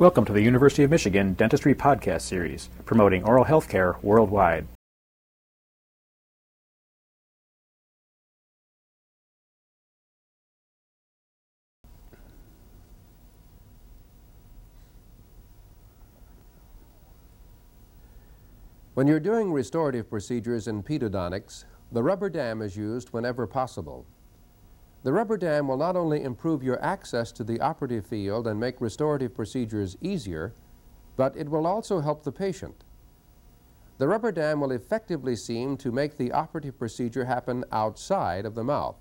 Welcome to the University of Michigan Dentistry Podcast Series, promoting oral health care worldwide. When you're doing restorative procedures in pedodontics, the rubber dam is used whenever possible. The rubber dam will not only improve your access to the operative field and make restorative procedures easier, but it will also help the patient. The rubber dam will effectively seem to make the operative procedure happen outside of the mouth.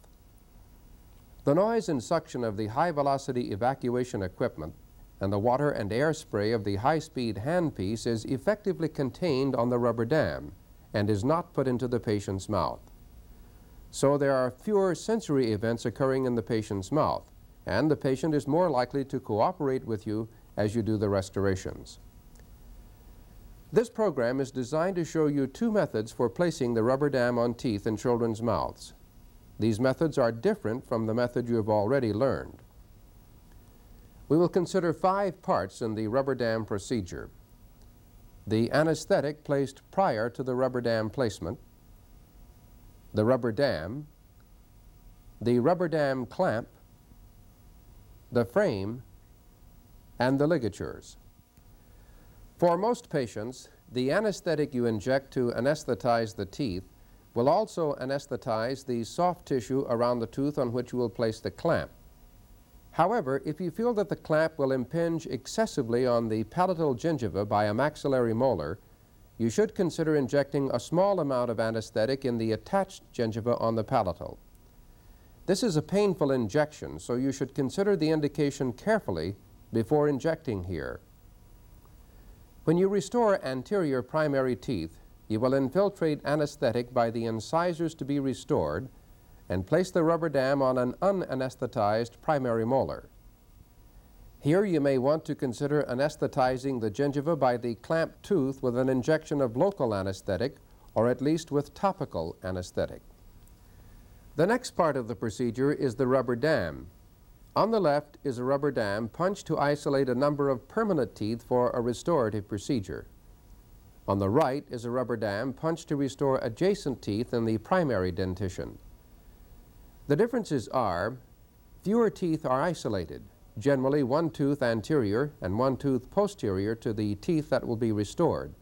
The noise and suction of the high-velocity evacuation equipment and the water and air spray of the high-speed handpiece is effectively contained on the rubber dam and is not put into the patient's mouth. So there are fewer sensory events occurring in the patient's mouth, and the patient is more likely to cooperate with you as you do the restorations. This program is designed to show you two methods for placing the rubber dam on teeth in children's mouths. These methods are different from the method you have already learned. We will consider five parts in the rubber dam procedure. The anesthetic placed prior to the rubber dam placement, the rubber dam, the rubber dam clamp, the frame, and the ligatures. For most patients, the anesthetic you inject to anesthetize the teeth will also anesthetize the soft tissue around the tooth on which you will place the clamp. However, if you feel that the clamp will impinge excessively on the palatal gingiva by a maxillary molar, you should consider injecting a small amount of anesthetic in the attached gingiva on the palatal. This is a painful injection, so you should consider the indication carefully before injecting here. When you restore anterior primary teeth, you will infiltrate anesthetic by the incisors to be restored and place the rubber dam on an unanesthetized primary molar. Here you may want to consider anesthetizing the gingiva by the clamp tooth with an injection of local anesthetic or at least with topical anesthetic. The next part of the procedure is the rubber dam. On the left is a rubber dam punched to isolate a number of permanent teeth for a restorative procedure. On the right is a rubber dam punched to restore adjacent teeth in the primary dentition. The differences are fewer teeth are isolated generally one tooth anterior and one tooth posterior to the teeth that will be restored.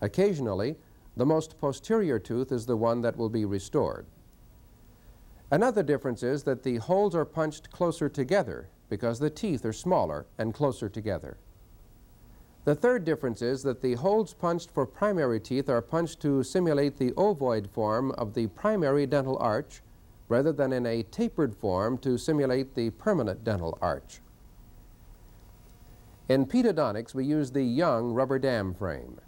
Occasionally, the most posterior tooth is the one that will be restored. Another difference is that the holes are punched closer together because the teeth are smaller and closer together. The third difference is that the holes punched for primary teeth are punched to simulate the ovoid form of the primary dental arch rather than in a tapered form to simulate the permanent dental arch. In pedodontics, we use the young rubber dam frame.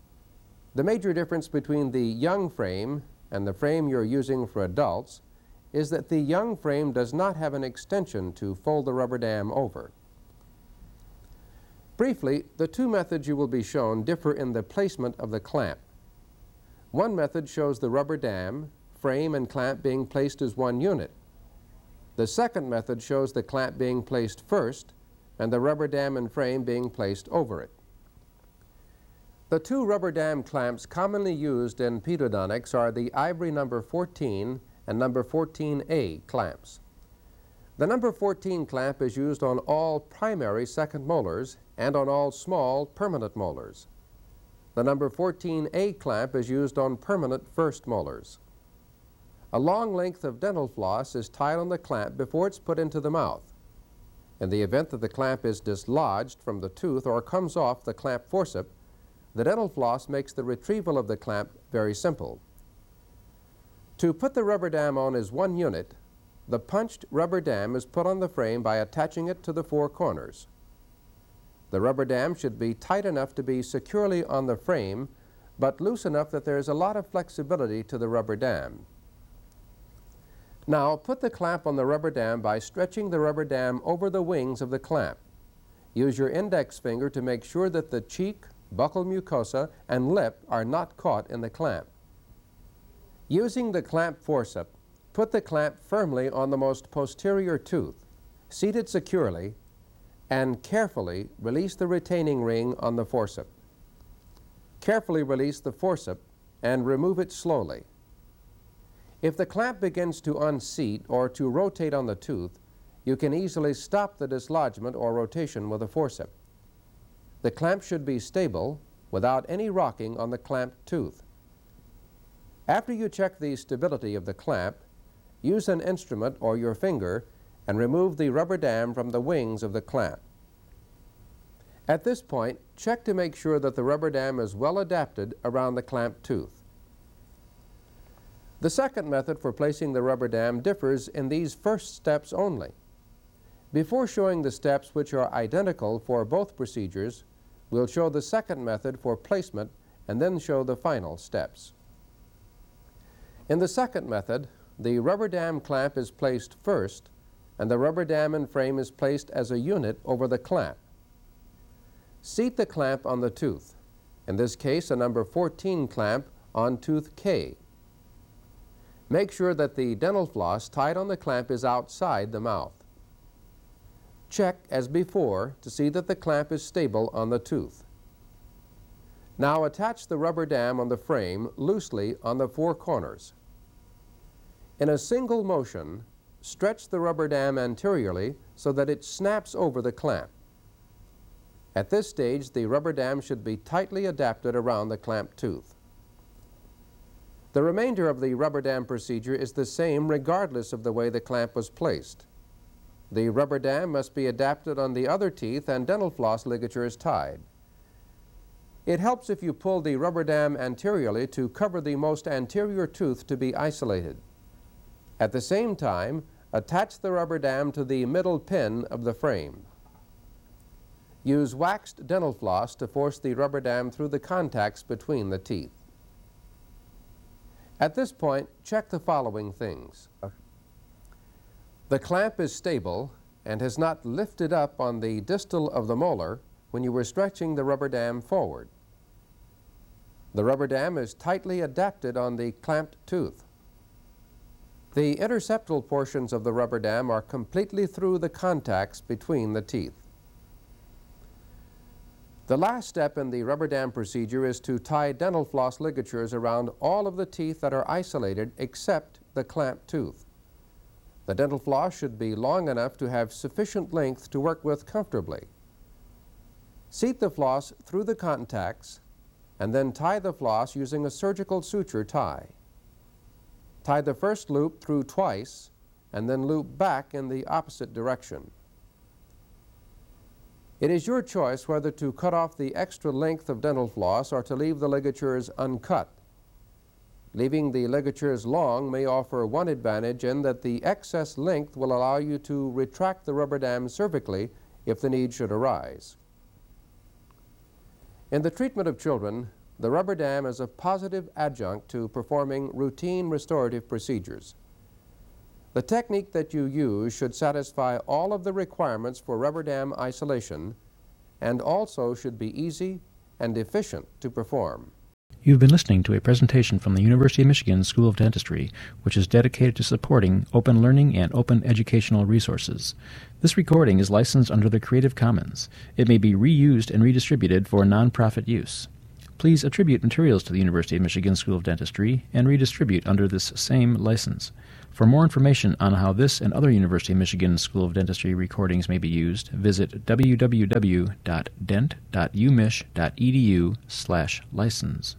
The major difference between the young frame and the frame you're using for adults is that the young frame does not have an extension to fold the rubber dam over. Briefly, the two methods you will be shown differ in the placement of the clamp. One method shows the rubber dam frame and clamp being placed as one unit. The second method shows the clamp being placed first and the rubber dam and frame being placed over it. The two rubber dam clamps commonly used in pedodontics are the ivory number 14 and number 14A clamps. The number 14 clamp is used on all primary second molars and on all small permanent molars. The number 14A clamp is used on permanent first molars. A long length of dental floss is tied on the clamp before it's put into the mouth. In the event that the clamp is dislodged from the tooth or comes off the clamp forcep, the dental floss makes the retrieval of the clamp very simple. To put the rubber dam on is one unit, the punched rubber dam is put on the frame by attaching it to the four corners. The rubber dam should be tight enough to be securely on the frame, but loose enough that there is a lot of flexibility to the rubber dam. Now put the clamp on the rubber dam by stretching the rubber dam over the wings of the clamp. Use your index finger to make sure that the cheek, buccal mucosa, and lip are not caught in the clamp. Using the clamp forcep, put the clamp firmly on the most posterior tooth, seat it securely, and carefully release the retaining ring on the forceps. Carefully release the forceps and remove it slowly. If the clamp begins to unseat or to rotate on the tooth, you can easily stop the dislodgement or rotation with a forceps. The clamp should be stable without any rocking on the clamped tooth. After you check the stability of the clamp, use an instrument or your finger and remove the rubber dam from the wings of the clamp. At this point, check to make sure that the rubber dam is well adapted around the clamped tooth. The second method for placing the rubber dam differs in these first steps only. Before showing the steps which are identical for both procedures, we'll show the second method for placement and then show the final steps. In the second method, the rubber dam clamp is placed first and the rubber dam and frame is placed as a unit over the clamp. Seat the clamp on the tooth, in this case a number 14 clamp on tooth K. Make sure that the dental floss tied on the clamp is outside the mouth. Check, as before, to see that the clamp is stable on the tooth. Now attach the rubber dam on the frame loosely on the four corners. In a single motion, stretch the rubber dam anteriorly so that it snaps over the clamp. At this stage, the rubber dam should be tightly adapted around the clamp tooth. The remainder of the rubber dam procedure is the same regardless of the way the clamp was placed. The rubber dam must be adapted on the other teeth and dental floss ligature is tied. It helps if you pull the rubber dam anteriorly to cover the most anterior tooth to be isolated. At the same time, attach the rubber dam to the middle pin of the frame. Use waxed dental floss to force the rubber dam through the contacts between the teeth. At this point, check the following things. The clamp is stable and has not lifted up on the distal of the molar when you were stretching the rubber dam forward. The rubber dam is tightly adapted on the clamped tooth. The interseptal portions of the rubber dam are completely through the contacts between the teeth. The last step in the rubber dam procedure is to tie dental floss ligatures around all of the teeth that are isolated except the clamped tooth. The dental floss should be long enough to have sufficient length to work with comfortably. Seat the floss through the contacts and then tie the floss using a surgical suture tie. Tie the first loop through twice and then loop back in the opposite direction. It is your choice whether to cut off the extra length of dental floss or to leave the ligatures uncut. Leaving the ligatures long may offer one advantage in that the excess length will allow you to retract the rubber dam cervically if the need should arise. In the treatment of children, the rubber dam is a positive adjunct to performing routine restorative procedures. The technique that you use should satisfy all of the requirements for rubber dam isolation and also should be easy and efficient to perform. You've been listening to a presentation from the University of Michigan School of Dentistry, which is dedicated to supporting open learning and open educational resources. This recording is licensed under the Creative Commons. It may be reused and redistributed for nonprofit use. Please attribute materials to the University of Michigan School of Dentistry and redistribute under this same license. For more information on how this and other University of Michigan School of Dentistry recordings may be used, visit www.dent.umich.edu/license.